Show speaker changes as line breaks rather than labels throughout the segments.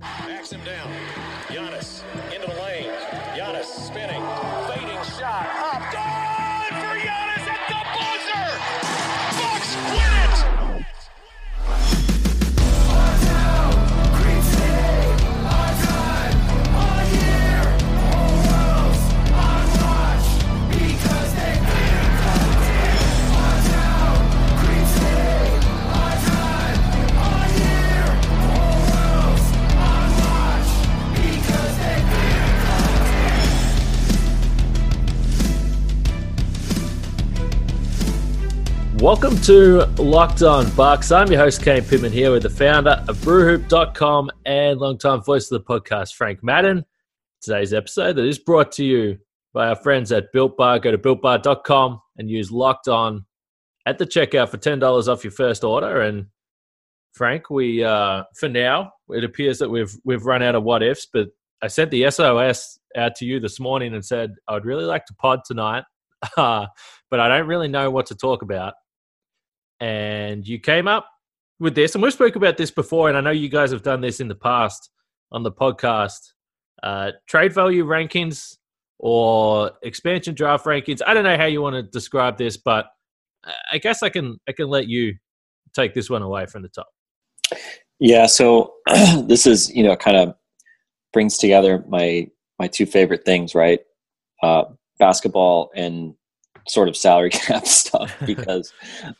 Backs him down. Giannis into the lane. Giannis spinning.
Welcome to Locked On Bucks. I'm your host, Kane Pittman, here with the founder of brewhoop.com and longtime voice of the podcast, Frank Madden. Today's episode that is brought to you by our friends at Built Bar. Go to builtbar.com and use Locked On at the checkout for $10 off your first order. And Frank, we uh, for now, it appears that we've we've run out of what ifs, but I sent the SOS out to you this morning and said I would really like to pod tonight, uh, but I don't really know what to talk about and you came up with this, and we've spoke about this before, and I know you guys have done this in the past on the podcast. Uh, trade value rankings or expansion draft rankings. I don't know how you want to describe this, but I guess I can I can let you take this one away from the top.
Yeah, so this is you know kind of brings together my my two favorite things, right? Uh, basketball and sort of salary cap stuff because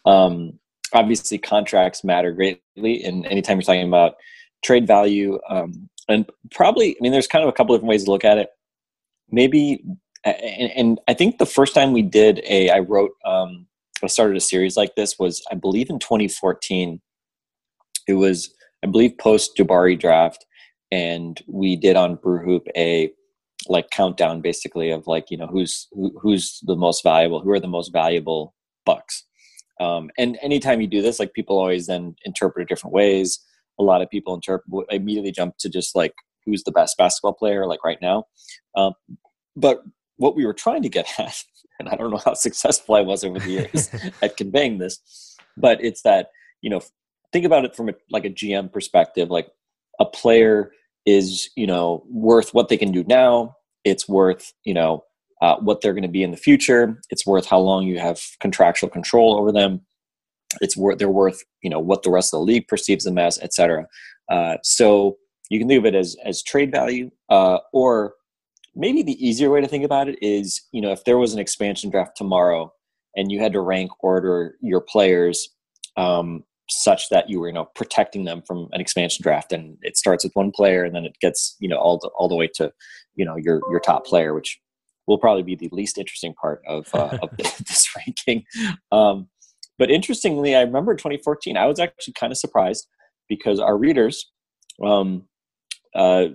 um, obviously contracts matter greatly. And anytime you're talking about trade value, um, and probably, I mean, there's kind of a couple different ways to look at it. Maybe, and, and I think the first time we did a, I wrote, um, I started a series like this was, I believe, in 2014. It was, I believe, post Jabari draft, and we did on Brewhoop a like countdown basically of like you know who's who, who's the most valuable who are the most valuable bucks. Um, and anytime you do this like people always then interpret it different ways. A lot of people interpret immediately jump to just like who's the best basketball player like right now. Um, but what we were trying to get at and i don't know how successful i was over the years at conveying this but it's that you know think about it from a, like a gm perspective. Like a player is you know worth what they can do now it's worth you know uh, what they're going to be in the future. It's worth how long you have contractual control over them. It's worth they're worth you know what the rest of the league perceives them as etc uh, so you can think of it as as trade value uh, or maybe the easier way to think about it is you know if there was an expansion draft tomorrow and you had to rank order your players um, such that you were you know protecting them from an expansion draft. And it starts with one player and then it gets you know all the, all the way to you know your your top player which will probably be the least interesting part of, uh, of this ranking. Um, but interestingly i remember 2014 i was actually kind of surprised because our readers um, uh,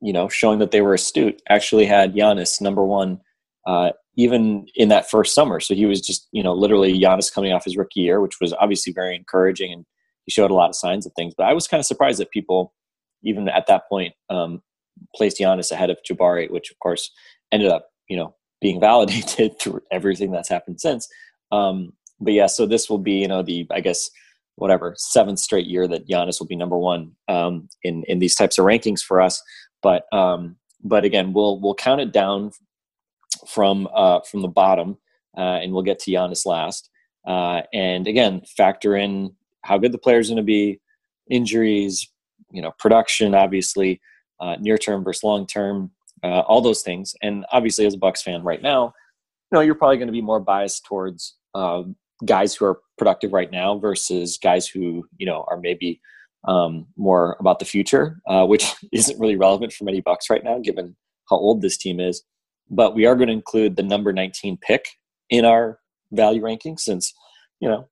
you know showing that they were astute actually had Giannis number one uh, even in that first summer. So he was just, you know, literally Giannis coming off his rookie year, which was obviously very encouraging, and he showed a lot of signs of things. But I was kind of surprised that people, even at that point, um, placed Giannis ahead of Jabari, which of course ended up, you know, being validated through everything that's happened since. Um, but yeah, so this will be, you know, the I guess whatever seventh straight year that Giannis will be number one um, in in these types of rankings for us. But um, but again, we'll we'll count it down from uh, from the bottom, uh, and we'll get to Giannis last. Uh, and again, factor in how good the player is going to be, injuries, you know, production, obviously, uh, near term versus long term, uh, all those things. And obviously, as a Bucks fan right now, you know, you're probably going to be more biased towards um, guys who are productive right now versus guys who you know are maybe um, more about the future, uh, which isn't really relevant for many Bucks right now, given how old this team is but we are going to include the number 19 pick in our value ranking since you know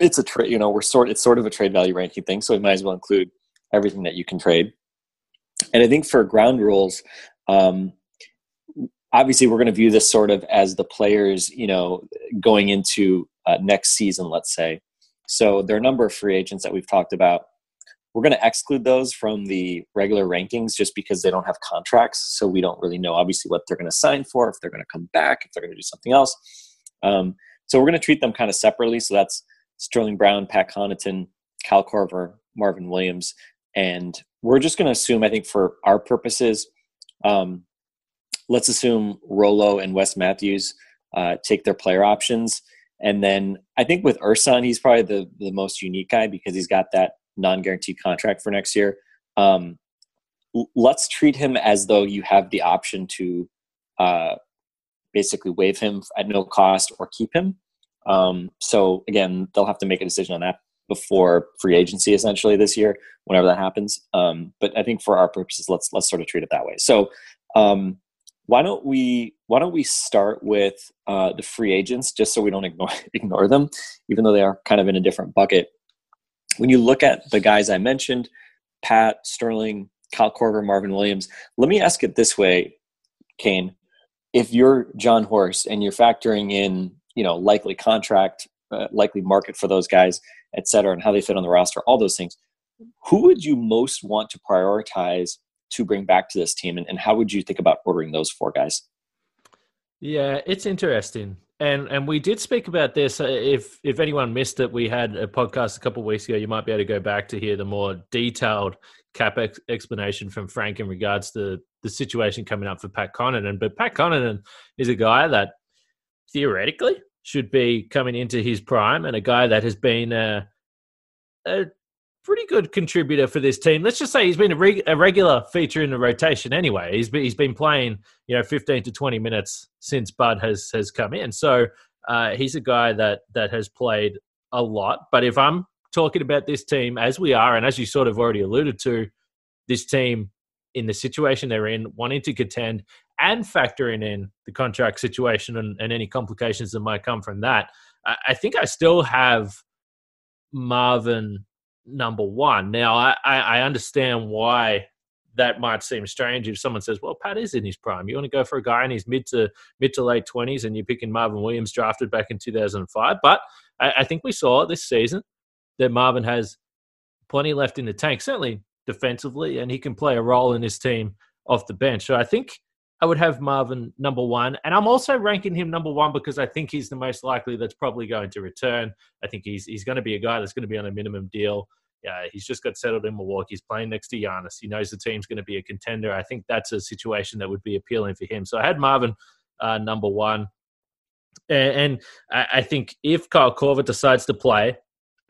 it's a trade you know we're sort it's sort of a trade value ranking thing so we might as well include everything that you can trade. And i think for ground rules um, obviously we're going to view this sort of as the players you know going into uh, next season let's say. So there are a number of free agents that we've talked about we're going to exclude those from the regular rankings just because they don't have contracts. So we don't really know, obviously, what they're going to sign for, if they're going to come back, if they're going to do something else. Um, so we're going to treat them kind of separately. So that's Sterling Brown, Pat Connaughton, Kyle Korver, Marvin Williams. and we're just going to assume, I think, for our purposes, um, let's assume Rolo and Wes Matthews uh, take their player options. And then I think with Ersan, he's probably the, the most unique guy because he's got that non guaranteed contract for next year. Um, let's treat him as though you have the option to uh, basically waive him at no cost or keep him. Um, so again, they'll have to make a decision on that before free agency essentially this year, whenever that happens. Um, but I think for our purposes, let's let's sort of treat it that way. So um, why don't we why don't we start with uh, the free agents just so we don't ignore ignore them, even though they are kind of in a different bucket. When you look at the guys I mentioned, Pat Sterling, Kyle Korver, Marvin Williams, let me ask it this way, Kane. If you're Jon Horst and you're factoring in, you know, likely contract, uh, likely market for those guys, et cetera, and how they fit on the roster, all those things. Who would you most want to prioritize to bring back to this team, and, and how would you think about ordering those four guys?
Yeah, it's interesting, and and we did speak about this. Uh, if if anyone missed it, we had a podcast a couple of weeks ago. You might be able to go back to hear the more detailed cap ex- explanation from Frank in regards to the situation coming up for Pat Connaughton. But Pat Connaughton is a guy that theoretically should be coming into his prime and a guy that has been a, a pretty good contributor for this team. Let's just say he's been a, reg- a, regular feature in the rotation anyway. He's been, he's been playing, you know, 15 to 20 minutes since Bud has has come in. So uh, he's a guy that that has played a lot. But if I'm talking about this team as we are, and as you sort of already alluded to, this team in the situation they're in, wanting to contend and factoring in the contract situation and, and any complications that might come from that, I, I, think I still have Marvin number one. Now, I, I understand why that might seem strange if someone says, "Well, Pat is in his prime. You want to go for a guy in his mid to mid to late twenties, and you're picking Marvin Williams, drafted back in 2005." But I, I think we saw this season that Marvin has plenty left in the tank. Certainly defensively, and he can play a role in this team off the bench. So I think I would have Marvin number one. And I'm also ranking him number one because I think he's the most likely that's probably going to return. I think he's he's going to be a guy that's going to be on a minimum deal. Yeah, he's just got settled in Milwaukee. He's playing next to Giannis. He knows the team's going to be a contender. I think that's a situation that would be appealing for him. So I had Marvin uh, number one. And, I think if Kyle Korver decides to play,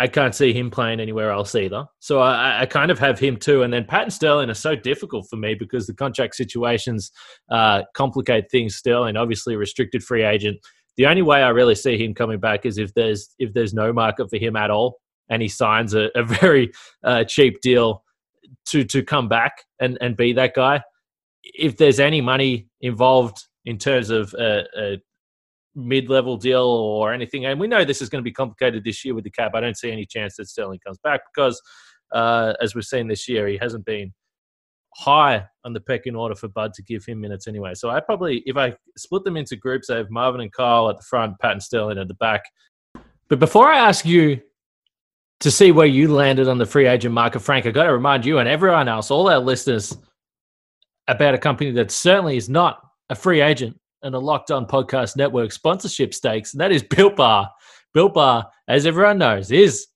I can't see him playing anywhere else either. So I, I, kind of have him too. And then Pat and Sterling are so difficult for me because the contract situations uh, complicate things. Sterling, obviously restricted free agent. The only way I really see him coming back is if there's if there's no market for him at all, and he signs a, a very uh, cheap deal to to come back and and be that guy. If there's any money involved in terms of a, a mid-level deal or anything. And we know this is going to be complicated this year with the cap. I don't see any chance that Sterling comes back because, uh, as we've seen this year, he hasn't been high on the pecking order for Bud to give him minutes anyway. So I probably, if I split them into groups, I have Marvin and Kyle at the front, Pat and Sterling at the back. But before I ask you to see where you landed on the free agent market, Frank, I got to remind you and everyone else, all our listeners, about a company that certainly is not a free agent and a Locked On Podcast Network sponsorship stakes, and that is Built Bar. Built Bar, as everyone knows, is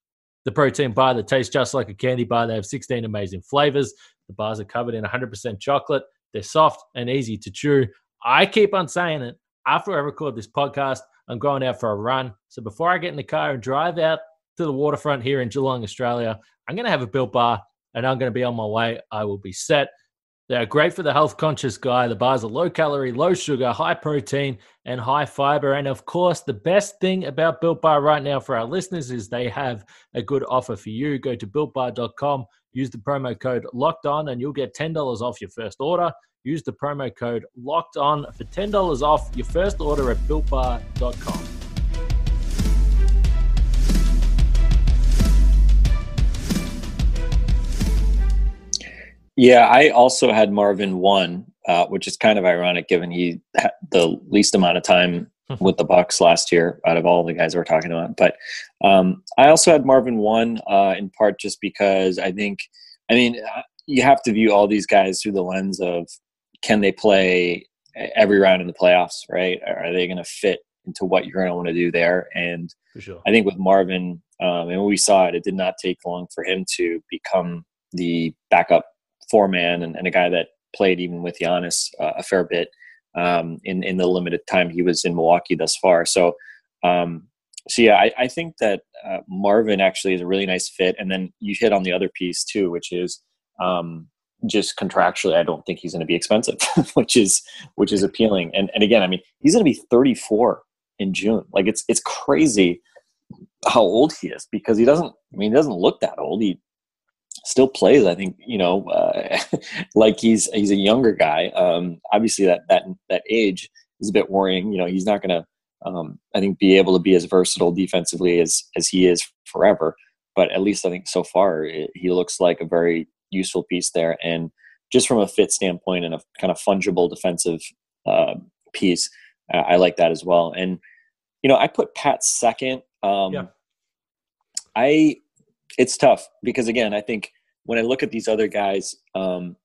the protein bar that tastes just like a candy bar. They have 16 amazing flavors. The bars are covered in 100% chocolate. They're soft and easy to chew. I keep on saying it. After I record this podcast, I'm going out for a run. So before I get in the car and drive out to the waterfront here in Geelong, Australia, I'm going to have a Built Bar and I'm going to be on my way. I will be set. They're great for the health conscious guy. The bars are low calorie, low sugar, high protein, and high fiber. And of course, the best thing about Built Bar right now for our listeners is they have a good offer for you. Go to builtbar.com, use the promo code locked on, and you'll get $10 off your first order. Use the promo code locked on for $10 off your first order at builtbar.com.
Yeah, I also had Marvin one, uh, which is kind of ironic given he had the least amount of time with the Bucks last year out of all the guys we're talking about. But um, I also had Marvin one uh, in part just because I think, I mean, uh, you have to view all these guys through the lens of can they play every round in the playoffs, right? Are they going to fit into what you're going to want to do there? And
sure.
I think with Marvin, um, and we saw it, it did not take long for him to become the backup four man and, and, a guy that played even with Giannis uh, a fair bit um, in in the limited time he was in Milwaukee thus far. So um, so yeah, I, I think that uh, Marvin actually is a really nice fit, and then you hit on the other piece too, which is um, just contractually, I don't think he's going to be expensive, which is which is appealing. And and again, I mean, he's going to be 34 in June. Like it's it's crazy how old he is because he doesn't. I mean, he doesn't look that old. He still plays. I think you know, uh, like he's he's a younger guy. Um, obviously, that that that age is a bit worrying. You know, he's not going to um, I think be able to be as versatile defensively as as he is forever. But at least I think so far it, he looks like a very useful piece there. And just from a fit standpoint and a kind of fungible defensive uh, piece, I, I like that as well. And you know, I put Pat second. Um, yeah. I it's tough because again, I think when I look at these other guys, um,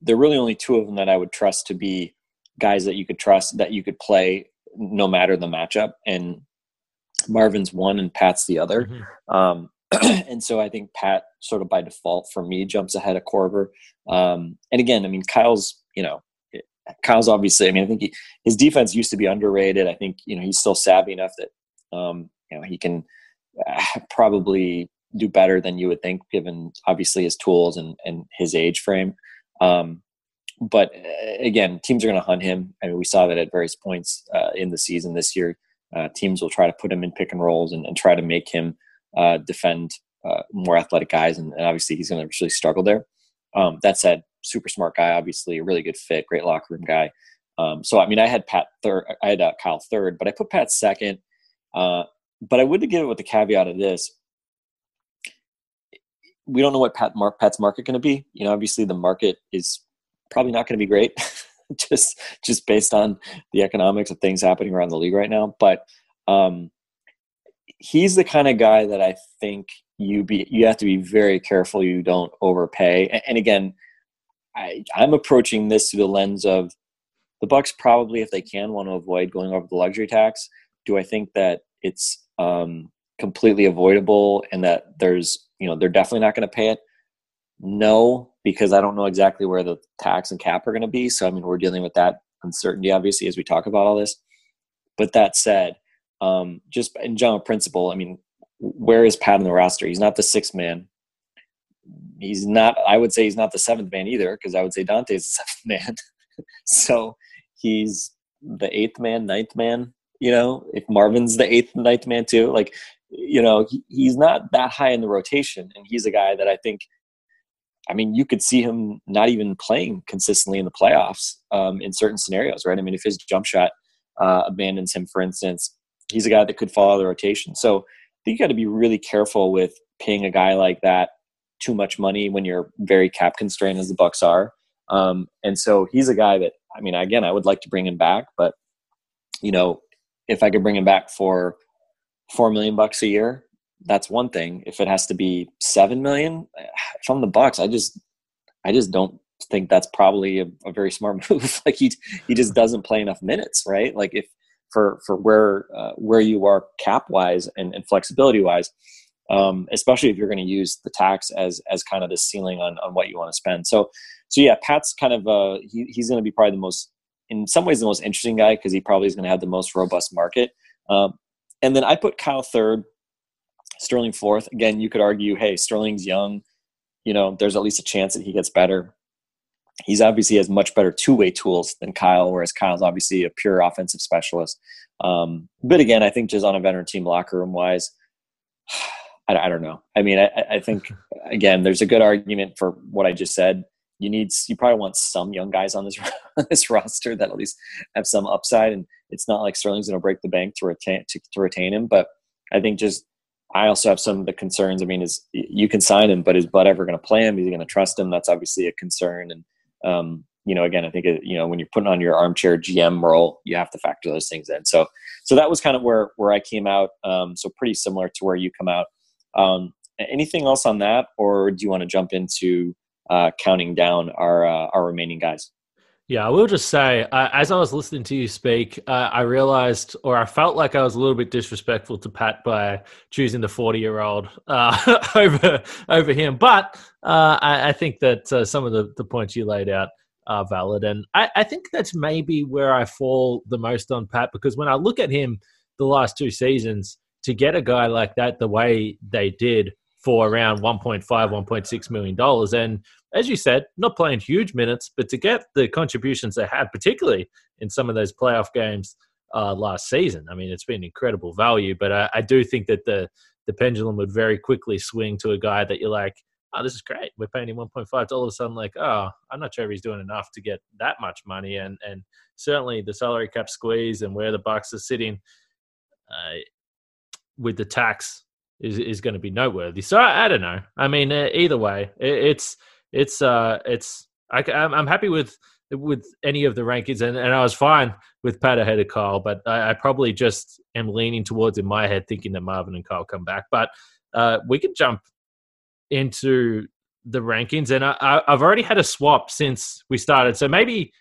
there are really only two of them that I would trust to be guys that you could trust that you could play no matter the matchup. And Marvin's one and Pat's the other. Mm-hmm. Um, and so I think Pat sort of by default for me jumps ahead of Korver. Um, and again, I mean, Kyle's, you know, Kyle's obviously, I mean, I think he, his defense used to be underrated. I think, you know, he's still savvy enough that, um, you know, he can uh, probably do better than you would think given obviously his tools and, and his age frame. Um, but uh, again, teams are going to hunt him. I mean, we saw that at various points uh, in the season this year. Uh, teams will try to put him in pick and rolls and, and try to make him uh, defend uh, more athletic guys, and, and obviously he's going to really struggle there. Um, that said, super smart guy, obviously a really good fit, great locker room guy. Um, so I mean, I had Pat third, I had uh, Kyle third, but I put Pat second. but I would give it with the caveat of this: we don't know what Pat Pat's market going to be. You know, obviously the market is probably not going to be great, just just based on the economics of things happening around the league right now. But um, he's the kind of guy that I think you be you have to be very careful you don't overpay. And, and again, I, I'm approaching this through the lens of the Bucks probably, if they can, want to avoid going over the luxury tax. Do I think that it's um, completely avoidable and that there's you know they're definitely not going to pay it? No, because I don't know exactly where the tax and cap are going to be. So, I mean, we're dealing with that uncertainty, obviously, as we talk about all this. But that said, um, just in general principle, I mean, where is Pat in the roster? He's not the sixth man. He's not, I would say he's not the seventh man either, because I would say dante's the seventh man. so he's the eighth man, ninth man, you know, if Marvin's the eighth, ninth man too, like, you know, he, he's not that high in the rotation. And he's a guy that I think I mean, you could see him not even playing consistently in the playoffs um, in certain scenarios, right? I mean, if his jump shot uh, abandons him, for instance, he's a guy that could follow the rotation. So I think you got to be really careful with paying a guy like that too much money when you're very cap constrained, as the Bucks are. Um, and so he's a guy that, I mean, again, I would like to bring him back, but you know, if I could bring him back for four million bucks a year, that's one thing. If it has to be seven million, from the Bucks, I just I just don't think that's probably a, a very smart move. like he he just doesn't play enough minutes, right? Like if for for where uh, where you are cap wise and, and flexibility wise, um, especially if you're going to use the tax as as kind of the ceiling on on what you want to spend. So so yeah, Pat's kind of uh he, he's going to be probably the most in some ways the most interesting guy because he probably is going to have the most robust market. Um, and then I put Kyle third Sterling fourth. Again, you could argue, hey, Sterling's young. You know, there's at least a chance that he gets better. He's obviously has much better two way tools than Kyle, whereas Kyle's obviously a pure offensive specialist. Um, but again, I think just on a veteran team locker room wise, I, I don't know. I mean, I, I think again, there's a good argument for what I just said. You need, you probably want some young guys on this this roster that at least have some upside, and it's not like Sterling's going to break the bank to retain to, to retain him. But I think just I also have some of the concerns. I mean, is you can sign him, but is Bud ever going to play him? Is he going to trust him? That's obviously a concern. And um, you know, again, I think it, you know when you're putting on your armchair GM role, you have to factor those things in. So, so that was kind of where where I came out. Um, so pretty similar to where you come out. Um, anything else on that, or do you want to jump into uh, counting down our uh, our remaining guys?
Yeah, I will just say, uh, as I was listening to you speak, uh, I realized, or I felt like I was a little bit disrespectful to Pat by choosing the forty-year-old uh, over over him. But uh, I, I, think that some of the, the points you laid out are valid, and I, I think that's maybe where I fall the most on Pat because when I look at him the last two seasons, to get a guy like that the way they did for around 1.5 1.6 million dollars. And as you said not playing huge minutes but to get the contributions they had particularly in some of those playoff games uh, last season i mean it's been incredible value but I, I, do think that the the pendulum would very quickly swing to a guy that you're like oh this is great. We're paying him 1.5 all of a sudden like oh i'm not sure if he's doing enough to get that much money. And and certainly the salary cap squeeze and where the bucks are sitting uh, with the tax is is going to be noteworthy. So I, I, don't know. I mean, uh, either way, it, it's it's uh it's I, am I'm happy with with any of the rankings, and, and I was fine with Pat ahead of Kyle, but I, I, probably just am leaning towards in my head thinking that Marvin and Kyle come back. But uh, we can jump into the rankings, and I, I've already had a swap since we started, so maybe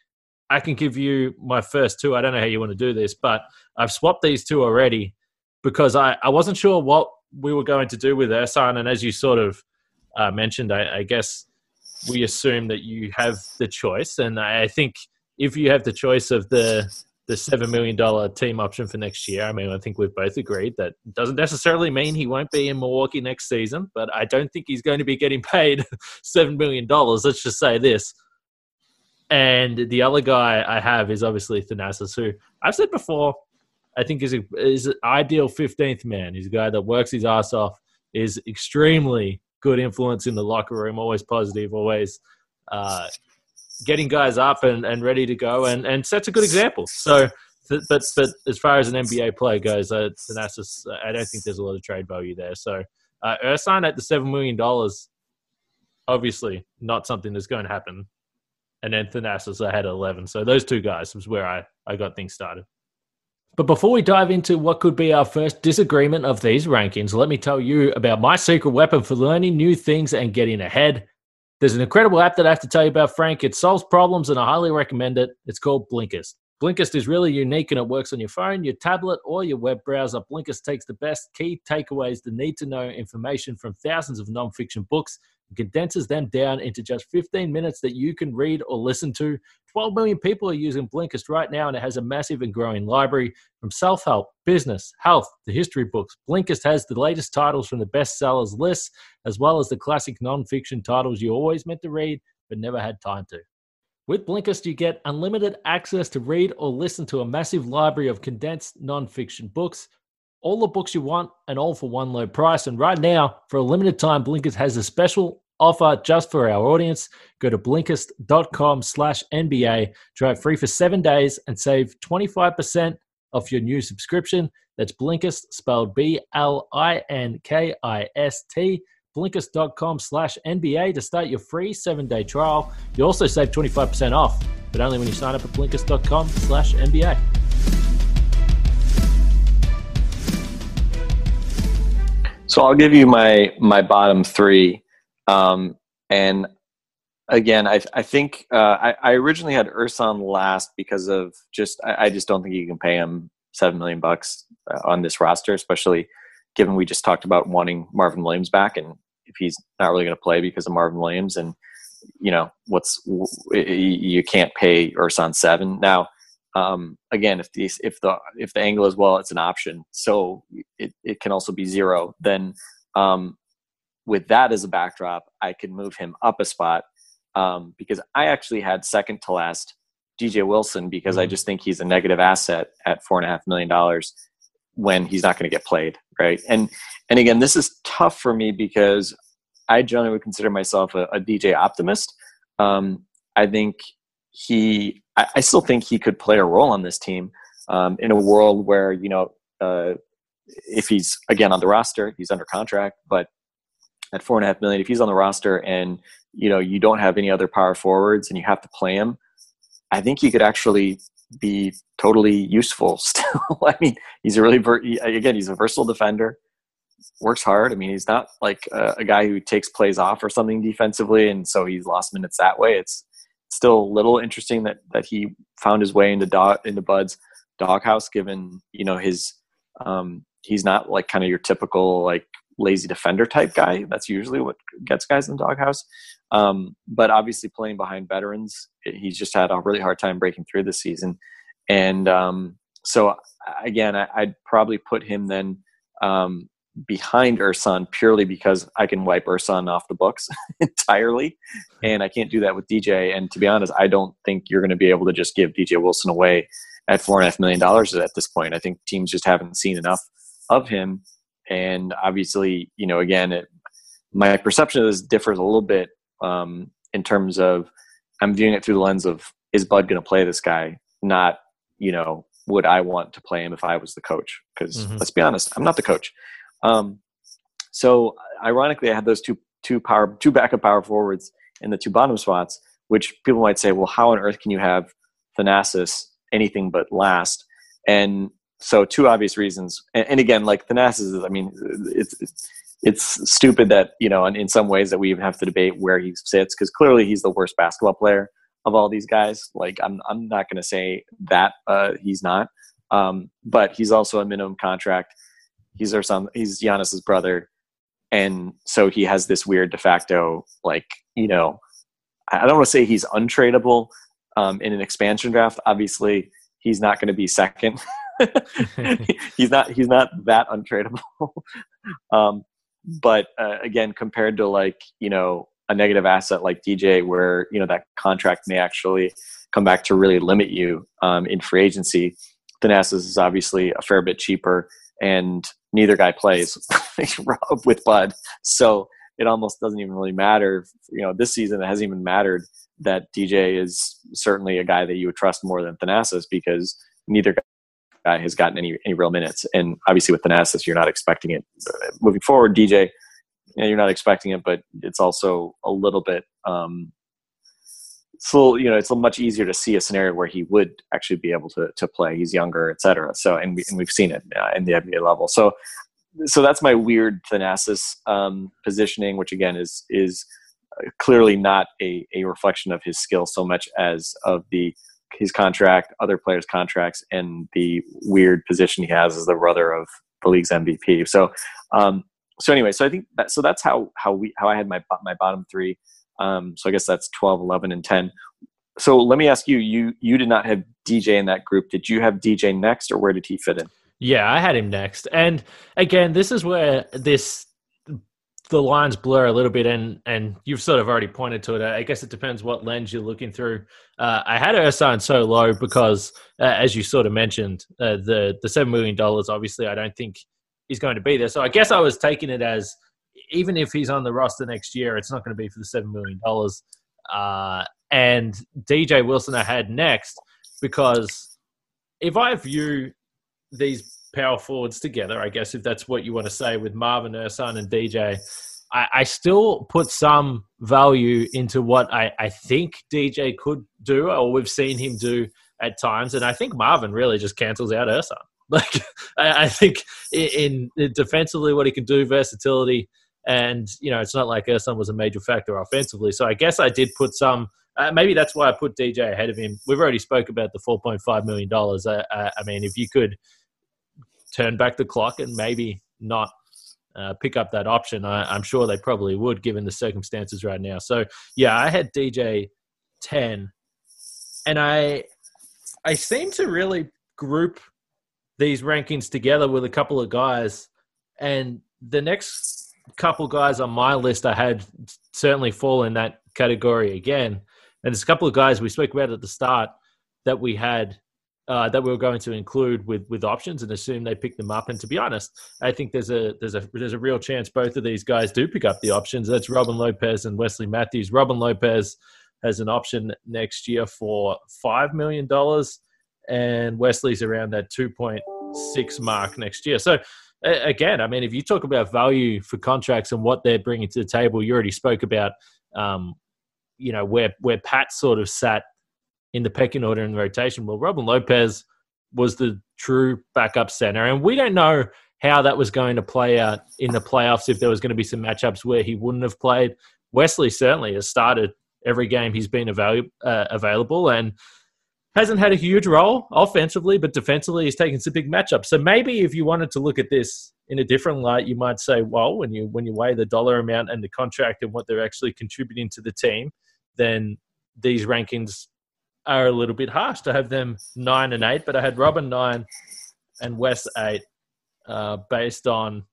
I can give you my first two. I don't know how you want to do this, but I've swapped these two already because I, I wasn't sure what we were going to do with Ersan. And as you sort of uh, mentioned, I, I, guess we assume that you have the choice. And I think if you have the choice of the the seven million dollar team option for next year, I mean, I think we've both agreed that doesn't necessarily mean he won't be in Milwaukee next season, but I don't think he's going to be getting paid seven million dollars. Let's just say this. And the other guy I have is obviously Thanasis, who I've said before I think is a, is an ideal 15th man. He's a guy that works his ass off, is extremely good influence in the locker room, always positive, always uh, getting guys up and, and ready to go, and, and sets a good example. So, but but as far as an NBA player goes, uh, Thanasis, I don't think there's a lot of trade value there. So, uh, Ersan at the seven million dollars, obviously not something that's going to happen. And then Thanasis, I had eleven. So those two guys was where I I got things started. But before we dive into what could be our first disagreement of these rankings, let me tell you about my secret weapon for learning new things and getting ahead. There's an incredible app that I have to tell you about, Frank. It solves problems and I highly recommend it. It's called Blinkist. Blinkist is really unique and it works on your phone, your tablet, or your web browser. Blinkist takes the best key takeaways, the need to know information from thousands of nonfiction books, and condenses them down into just 15 minutes that you can read or listen to 12 million people are using Blinkist right now, and it has a massive and growing library from self help, business, health, to history books. Blinkist has the latest titles from the bestsellers list, as well as the classic nonfiction titles you always meant to read but never had time to. With Blinkist, you get unlimited access to read or listen to a massive library of condensed nonfiction books, all the books you want, and all for one low price. And right now, for a limited time, Blinkist has a special offer just for our audience. Go to blinkist.com slash NBA. Try it free for seven days and save 25% off your new subscription. That's Blinkist, spelled B-L-I-N-K-I-S-T. Blinkist.com slash NBA to start your free seven-day trial. You also save 25% off, but only when you sign up at Blinkist.com slash NBA.
So I'll give you my my bottom three um, and again, I, I think uh, I, I, originally had Ersan last because of just I, I, just don't think you can pay him seven million bucks uh, on this roster, especially given we just talked about wanting Marvin Williams back, and if he's not really going to play because of Marvin Williams, and you know what's you can't pay Ersan seven now. Um, again, if the if the if the angle is well, it's an option, so it, it can also be zero. Then um, with that as a backdrop, I could move him up a spot um, because I actually had second to last DJ Wilson because mm-hmm. I just think he's a negative asset at four and a half million dollars when he's not going to get played, right? And and again, this is tough for me because I generally would consider myself a, a DJ optimist. Um, I think he, I, I, still think he could play a role on this team um, in a world where you know uh, if he's again on the roster, he's under contract, but at four and a half million, if he's on the roster and you know you don't have any other power forwards and you have to play him, I think he could actually be totally useful still. I mean, he's a really again he's a versatile defender, works hard. I mean, he's not like a, a, guy who takes plays off or something defensively, and so he's lost minutes that way. It's still a little interesting that that he found his way into dog into Bud's doghouse, given you know his um, he's not like kind of your typical like lazy defender type guy. That's usually what gets guys in the doghouse. Um, but obviously, playing behind veterans, he's just had a really hard time breaking through this season. And um, so, again, I, would probably put him then um, behind Ersan purely because I can wipe Ersan off the books entirely, and I can't do that with DJ. And to be honest, I don't think you're going to be able to just give DJ Wilson away at four and a half million dollars at this point. I think teams just haven't seen enough of him, and obviously, you know, again, it, my perception of this differs a little bit um, in terms of I'm viewing it through the lens of is Bud going to play this guy, not you know would I want to play him if I was the coach? Because mm-hmm. let's be honest, I'm not the coach. Um, so ironically, I had those two two power two backup power forwards in the two bottom spots, which people might say, well, how on earth can you have Thanasis anything but last? And so two obvious reasons. And, and again, like Thanasis is, I mean, it's, it's it's stupid that you know, in, in some ways, that we even have to debate where he sits because clearly he's the worst basketball player of all these guys. Like I'm I'm not going to say that uh, he's not, um, but he's also a minimum contract. He's our son. He's Giannis's brother, and so he has this weird de facto like you know. I don't want to say he's untradeable um, in an expansion draft. Obviously, he's not going to be second. he's not. He's not that untradeable. um, but uh, again, compared to like you know a negative asset like DJ, where you know that contract may actually come back to really limit you um, in free agency, Thanasis is obviously a fair bit cheaper, and neither guy plays with Bud, so it almost doesn't even really matter. You know, this season it hasn't even mattered that DJ is certainly a guy that you would trust more than Thanasis because neither guy has gotten any any real minutes. And obviously with Thanasis, you're not expecting it. Moving forward, DJ, you you're not expecting it, but it's also a little bit. Um, so you know, it's a much easier to see a scenario where he would actually be able to to play. He's younger, et cetera. So, and, we, and we've seen it uh, in the NBA level. So, so that's my weird Thanasis um, positioning, which again is is clearly not a, a reflection of his skill so much as of the his contract, other players' contracts, and the weird position he has as the brother of the league's MVP. So, um, so anyway, so I think that so that's how how we how I had my my bottom three. Um, so I guess that's 12, 11, and 10. So let me ask you: you you did not have DJ in that group. Did you have DJ next, or where did he fit in?
Yeah, I had him next. And again, this is where this the lines blur a little bit, and and you've sort of already pointed to it. I guess it depends what lens you're looking through. Uh, I had Ersan so low because, uh, as you sort of mentioned, uh, the the seven million dollars. Obviously, I don't think is going to be there. So I guess I was taking it as even if he's on the roster next year, it's not going to be for the seven million dollars. Uh, and DJ Wilson I had next because if I view these power forwards together, I guess if that's what you want to say with Marvin, Ersan, and DJ, I, I still put some value into what I, I think DJ could do or we've seen him do at times. And I think Marvin really just cancels out Ersan. Like I, I think in, in, defensively what he can do, versatility, and you know it's not like Ersan was a major factor offensively. So I guess I did put some. Uh, maybe that's why I put DJ ahead of him. We've already spoke about the four point five million dollars. I, I, I mean, if you could turn back the clock and maybe not uh, pick up that option, I, am sure they probably would, given the circumstances right now. So yeah, I had DJ ten, and I I seem to really group these rankings together with a couple of guys, and the next couple guys on my list I had certainly fall in that category again. And there's a couple of guys we spoke about at the start that we had uh, that we were going to include with with options and assume they pick them up. And to be honest, I think there's a there's a there's a real chance both of these guys do pick up the options. That's Robin Lopez and Wesley Matthews. Robin Lopez has an option next year for five million dollars, and Wesley's around that two point six mark next year. So again, I mean, if you talk about value for contracts and what they're bringing to the table, you already spoke about, um, you know, where where Pat sort of sat in the pecking order in the rotation. Well, Robin Lopez was the true backup center, and we don't know how that was going to play out in the playoffs if there was going to be some matchups where he wouldn't have played. Wesley certainly has started every game he's been avail- uh, available and hasn't had a huge role offensively, but defensively he's taken some big matchups. So maybe if you wanted to look at this in a different light, you might say, well, when you when you weigh the dollar amount and the contract and what they're actually contributing to the team, then these rankings are a little bit harsh to have them nine and eight. But I had Robin nine and Wes eight, uh, based on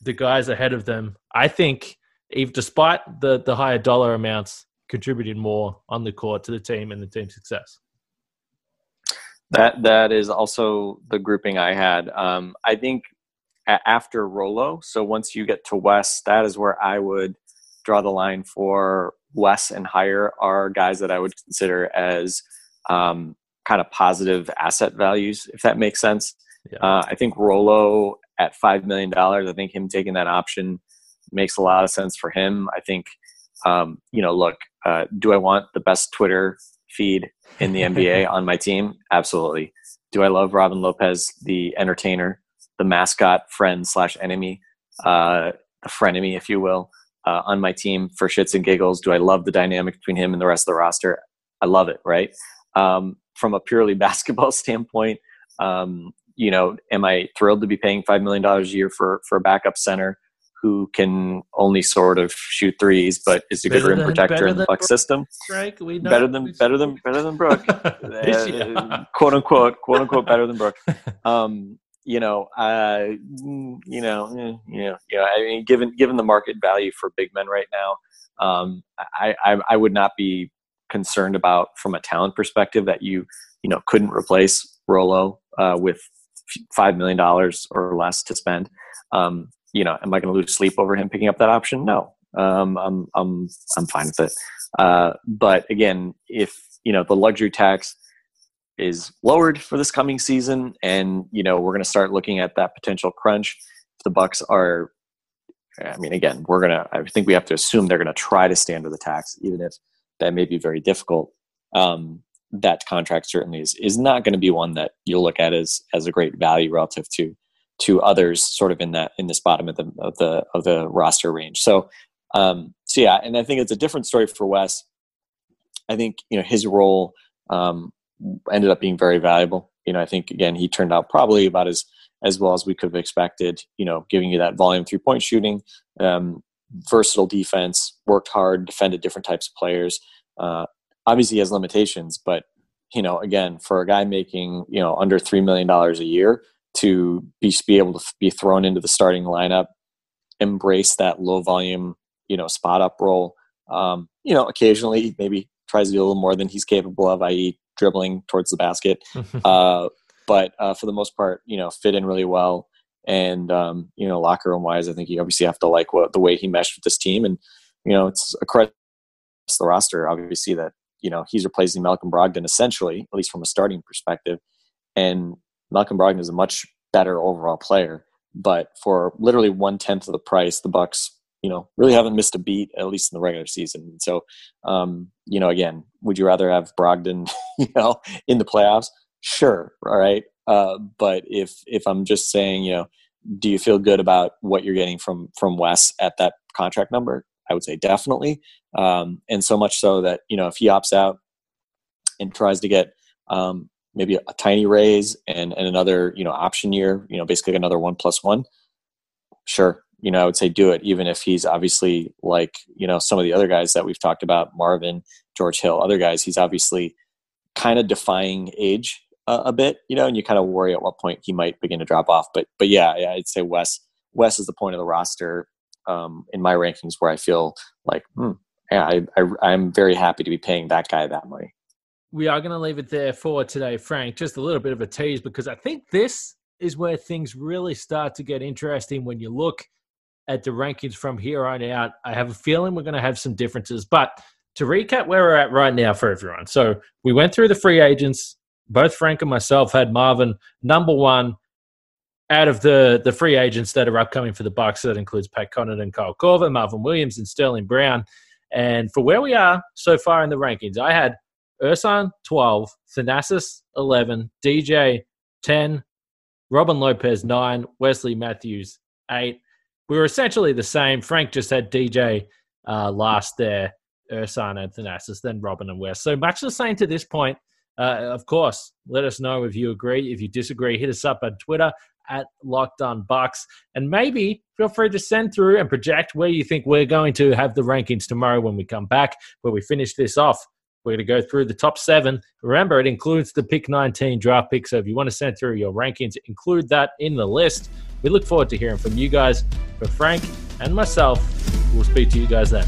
the guys ahead of them. I think, if despite the the higher dollar amounts, contributed more on the court to the team and the team's success.
That that is also the grouping I had. Um, I think after Rolo, so once you get to Wes, that is where I would draw the line for Wes and higher are guys that I would consider as um, kind of positive asset values, if that makes sense. Yeah. Uh, I think Rolo at five million dollars. I think him taking that option makes a lot of sense for him. I think, um, you know, look, uh, do I want the best Twitter feed in the NBA on my team? Absolutely. Do I love Robin Lopez, the entertainer, the mascot, friend slash enemy, uh, the frenemy, if you will, uh, on my team for shits and giggles? Do I love the dynamic between him and the rest of the roster? I love it, right? Um, from a purely basketball standpoint, um, you know, am I thrilled to be paying five million dollars a year for for a backup center who can only sort of shoot threes, but is a good rim protector in the Buck system?
Strike, we know.
Better than better than better than Brook, uh, quote unquote, quote unquote, better than Brook. Um, you know, uh, you know, eh, you know, you know. I mean, given given the market value for big men right now, um, I, I I would not be concerned about from a talent perspective that you you know couldn't replace Rolo uh, with five million dollars or less to spend. Um, you know, am I going to lose sleep over him picking up that option? No, um, I'm I'm I'm fine with it. Uh, but again, if you know the luxury tax is lowered for this coming season, and you know we're going to start looking at that potential crunch. If the Bucks are, I mean, again, we're gonna. I think we have to assume they're going to try to stay under the tax, even if that may be very difficult. Um, that contract certainly is is not going to be one that you'll look at as as a great value relative to to others sort of in that in this bottom of the of the of the roster range. So um so yeah, and I think it's a different story for Wes. I think you know his role um ended up being very valuable. You know, I think again he turned out probably about as as well as we could have expected. You know, giving you that volume three point shooting, um, versatile defense, worked hard, defended different types of players. Uh, obviously, he has limitations, but you know, again, for a guy making you know under three million dollars a year to be be able to be thrown into the starting lineup, embrace that low volume, you know, spot up role. Um, you know, occasionally maybe tries to do a little more than he's capable of, i.e., dribbling towards the basket. uh, but uh, for the most part, you know, fit in really well. And um, you know, locker room wise, I think you obviously have to like what the way he meshed with this team, and you know, it's across the roster. Obviously, that you know he's replacing Malcolm Brogdon essentially, at least from a starting perspective. And Malcolm Brogdon is a much better overall player, but for literally one tenth of the price, the Bucks, you know, really haven't missed a beat at least in the regular season. So, um, you know, again, would you rather have Brogdon, you know, in the playoffs? Sure, all right. Uh, but if if I'm just saying, you know, do you feel good about what you're getting from from Wes at that contract number? I would say definitely, um, and so much so that you know if he opts out and tries to get um, maybe a tiny raise and, and another you know option year you know basically another one plus one. Sure you know i would say do it even if he's obviously like you know some of the other guys that we've talked about marvin george hill other guys he's obviously kind of defying age a bit you know and you kind of worry at what point he might begin to drop off. But but yeah, yeah i'd say wes wes is the point of the roster um, in my rankings where i feel like hmm, yeah I, I i'm very happy to be paying that guy that money
we are going to leave it there for today, Frank. Just a little bit of a tease because I think this is where things really start to get interesting when you look at the rankings from here on out. I have a feeling we're going to have some differences. But to recap where we're at right now for everyone. So we went through the free agents. Both Frank and myself had Marvin number one out of the the free agents that are upcoming for the Bucks. That includes Pat Connaughton, Kyle Korver, Marvin Williams, and Sterling Brown. And for where we are so far in the rankings, I had Ersan 12, Thanasis 11, DJ 10, Robin Lopez 9, Wesley Matthews 8. We were essentially the same. Frank just had DJ uh, last there. Ersan and Thanasis, then Robin and Wes. So much the same to this point. Uh, of course, let us know if you agree. If you disagree, hit us up on Twitter at On Bucks. And maybe feel free to send through and project where you think we're going to have the rankings tomorrow when we come back, where we finish this off. We're going to go through the top seven. Remember, it includes the pick 19 draft pick. So if you want to send through your rankings, include that in the list. We look forward to hearing from you guys. For Frank and myself, we'll speak to you guys then.